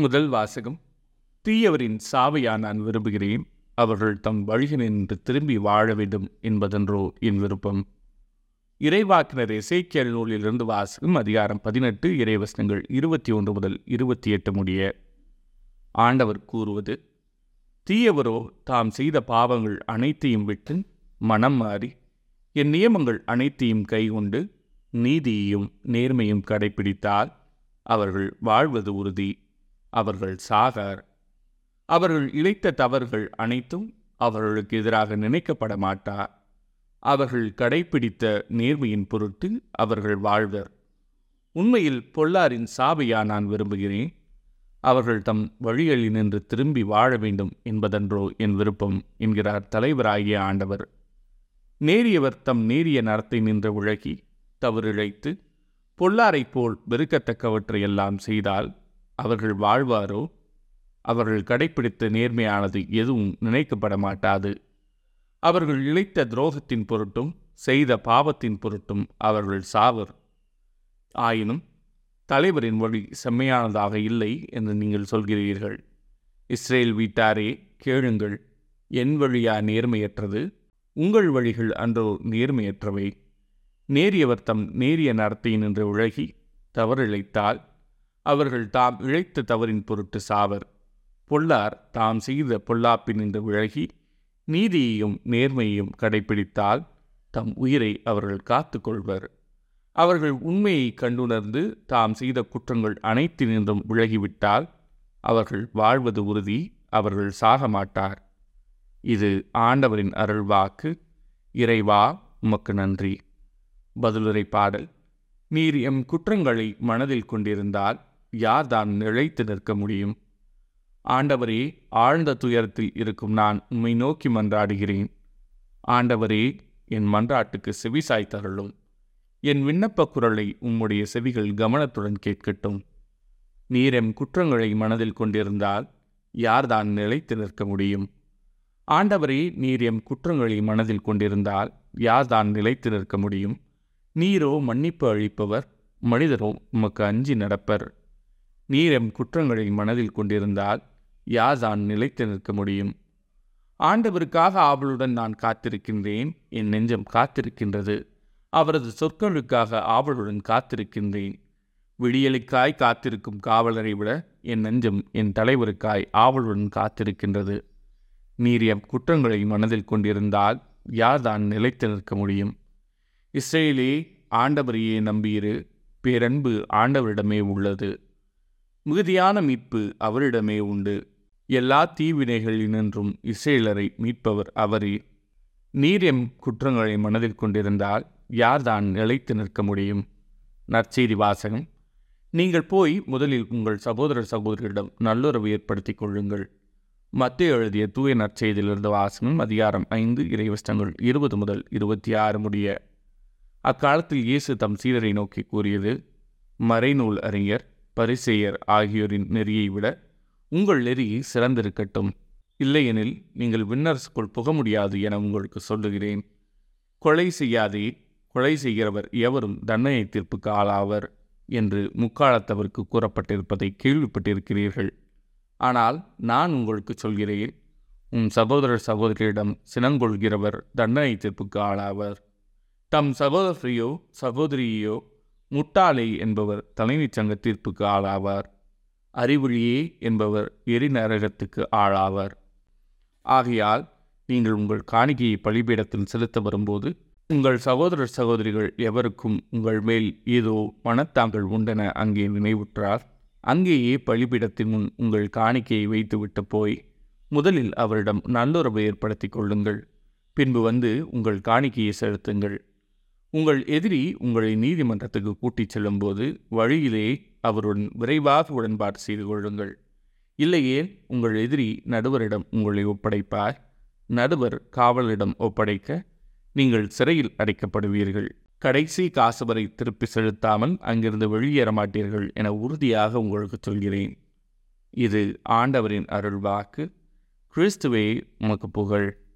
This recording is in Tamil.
முதல் வாசகம். தீயவரின் சாவையா நான் விரும்புகிறேன். அவர்கள் தம் வழிகளினின்று திரும்பி வாழ வேண்டும் என்பதென்றோ என் விருப்பம். இறைவாக்கினர் இசைக்கியல் நூலிலிருந்து வாசகம் அதிகாரம் பதினெட்டு இறைவசனங்கள் இருபத்தி ஒன்று முதல் இருபத்தி எட்டு முடிய. ஆண்டவர் கூறுவது தீயவரோ தாம் செய்த பாவங்கள் அனைத்தையும் விட்டு மனம் மாறி என் நியமங்கள் அனைத்தையும் கைகொண்டு நீதியையும் நேர்மையும் கடைபிடித்தால் அவர்கள் வாழ்வது உறுதி. அவர்கள் சாகார் அவர்கள் இழைத்த தவறுகள் அனைத்தும் அவர்களுக்கு எதிராக நினைக்கப்பட மாட்டா. அவர்கள் கடைபிடித்த நேர்மையின் பொருட்டு அவர்கள் வாழ்வர். உண்மையில் பொல்லாரின் சாவையா நான் விரும்புகிறேன். அவர்கள் தம் வழிகளில் நின்று திரும்பி வாழ வேண்டும் என்பதன்றோ என் விருப்பம் என்கிறார் தலைவராகிய ஆண்டவர். நேரியவர் தம் நேரிய நடத்தை நின்று உழகி தவறிழைத்து பொல்லாரைப் போல் வெறுக்கத்தக்கவற்றையெல்லாம் செய்தால் அவர்கள் வாழ்வாரோ? அவர்கள் கடைப்பிடித்த நேர்மையானது எதுவும் நினைக்கப்பட மாட்டாது அவர்கள் இழைத்த துரோகத்தின் பொருட்டும் செய்த பாவத்தின் பொருட்டும் அவர்கள் சாவர். ஆயினும் தலைவரின் வழி செம்மையானதாக இல்லை என்று நீங்கள் சொல்கிறீர்கள். இஸ்ரேல் வீட்டாரே கேளுங்கள். என் வழியா நேர்மையற்றது? உங்கள் வழிகள் அன்றோ நேர்மையற்றவை? நேரியவர் தம் நேரிய நடத்தையினின்று உழகி தவறிழைத்தால் அவர்கள் தாம் இழைத்த தவறின் பொருட்டு சாவர். பொல்லார் தாம் செய்த பொல்லாப்பினின்று விலகி நீதியையும் நேர்மையையும் கடைபிடித்தால் தம் உயிரை அவர்கள் காத்து கொள்வர். அவர்கள் உண்மையை கண்டுணர்ந்து தாம் செய்த குற்றங்கள் அனைத்தினின்றும் விலகிவிட்டால் அவர்கள் வாழ்வது உறுதி அவர்கள் சாக மாட்டார். இது ஆண்டவரின் அருள்வாக்கு இறைவா உமக்கு நன்றி. பதிலுரை பாடல். நீர் எம் குற்றங்களை மனதில் கொண்டிருந்தால் யார்தான் நிழைத்து நிற்க முடியும்? ஆண்டவரே ஆழ்ந்த துயரத்தில் இருக்கும் நான் உம்மை நோக்கி மன்றாடுகிறேன். ஆண்டவரே என் மன்றாட்டுக்கு செவிசாய் தருளும் என் விண்ணப்ப குரலை உம்முடைய செவிகள் கவனத்துடன் கேட்கட்டும். நீர் எம் குற்றங்களை மனதில் கொண்டிருந்தால் யார்தான் நிலைத்து நிற்க முடியும்? ஆண்டவரே நீர் எம் குற்றங்களை மனதில் கொண்டிருந்தால் யார்தான் நிலைத்து நிற்க முடியும்? நீரோ மன்னிப்பு அளிப்பவர் மனிதரோ உமக்கு அஞ்சி நடப்பர். நீர் எம் குற்றங்களை மனதில் கொண்டிருந்தால் யாதான் நிலைத்து நிற்க முடியும். ஆண்டவருக்காக ஆவலுடன் நான் காத்திருக்கின்றேன் என் நெஞ்சம் காத்திருக்கின்றது. அவரது சொற்களுக்காக ஆவலுடன் காத்திருக்கின்றேன். விடியலுக்காய் காத்திருக்கும் காவலரை விட என் நெஞ்சம் என் தலைவருக்காய் ஆவலுடன் காத்திருக்கின்றது. நீர் எம் குற்றங்களை மனதில் கொண்டிருந்தால் யார்தான் நிலைத்து நிற்க முடியும். இஸ்ரேலே ஆண்டவரையே நம்பியிரு பேரன்பு ஆண்டவரிடமே உள்ளது. மிகுதியான மீட்பு அவரிடமே உண்டு. எல்லா தீவினைகளினின்றும் இஸ்ரேலரை மீட்பவர் அவரே. நீர் எம் குற்றங்களை மனதில் கொண்டிருந்தால் யார்தான் நிலைத்து நிற்க முடியும்? நற்செய்தி வாசகம். நீங்கள் போய் முதலில் உங்கள் சகோதர சகோதரியிடம் நல்லுறவு ஏற்படுத்திக் கொள்ளுங்கள். மத்திய எழுதிய தூய நற்செய்தியிலிருந்து வாசகம் அதிகாரம் ஐந்து இறைவஸ்டங்கள் இருபது முதல் இருபத்தி ஆறு முடிய. அக்காலத்தில் இயேசு தம் சீடரை நோக்கி கூறியது மறைநூல் அறிஞர் பரிசெயர் ஆகியோரின் நெறியை விட உங்கள் நெறி சிறந்திருக்கட்டும். இல்லையெனில் நீங்கள் விண்ணரசுக்குள் புக முடியாது என உங்களுக்கு சொல்லுகிறேன். கொலை செய்யாதே கொலை செய்கிறவர் எவரும் தண்டனை தீர்ப்புக்கு ஆளாவர் என்று முக்காலத்தவருக்கு கூறப்பட்டிருப்பதை கேள்விப்பட்டிருக்கிறீர்கள். ஆனால் நான் உங்களுக்கு சொல்கிறேன் உன் சகோதரர் சகோதரியிடம் சினங்கொள்கிறவர் தண்டனை தீர்ப்புக்கு ஆளாவர். தம் சகோதரியோ சகோதரியோ முட்டாளே என்பவர் தலைமைச் சங்க தீர்ப்புக்கு ஆளாவார். அறிவுழியே என்பவர் எரிநரகத்துக்கு ஆளாவார். ஆகையால் நீங்கள் உங்கள் காணிக்கையை பலிபீடத்தில் செலுத்த வரும்போது உங்கள் சகோதரர் சகோதரிகள் எவருக்கும் உங்கள் மேல் ஏதோ மனத்தாங்கள் உண்டென அங்கே நினைவுற்றார். அங்கேயே பலிபீடத்தின் முன் உங்கள் காணிக்கையை வைத்துவிட்டு போய் முதலில் அவரிடம் நல்லுறவு ஏற்படுத்திக் கொள்ளுங்கள். பின்பு வந்து உங்கள் காணிக்கையை செலுத்துங்கள். உங்கள் எதிரி உங்களை நீதிமன்றத்துக்கு கூட்டிச் செல்லும்போது வழியிலே அவருடன் விரைவாக உடன்பாடு செய்து கொள்ளுங்கள். இல்லையே உங்கள் எதிரி நடுவரிடம் உங்களை ஒப்படைப்பார். நடுவர் காவலரிடம் ஒப்படைக்க நீங்கள் சிறையில் அடைக்கப்படுவீர்கள். கடைசி காசு வரை திருப்பி செலுத்தாமல் அங்கிருந்து வெளியேற மாட்டீர்கள் என உறுதியாக உங்களுக்கு சொல்கிறேன். இது ஆண்டவரின் அருள்வாக்கு. கிறிஸ்துவே உமக்கு புகழ்.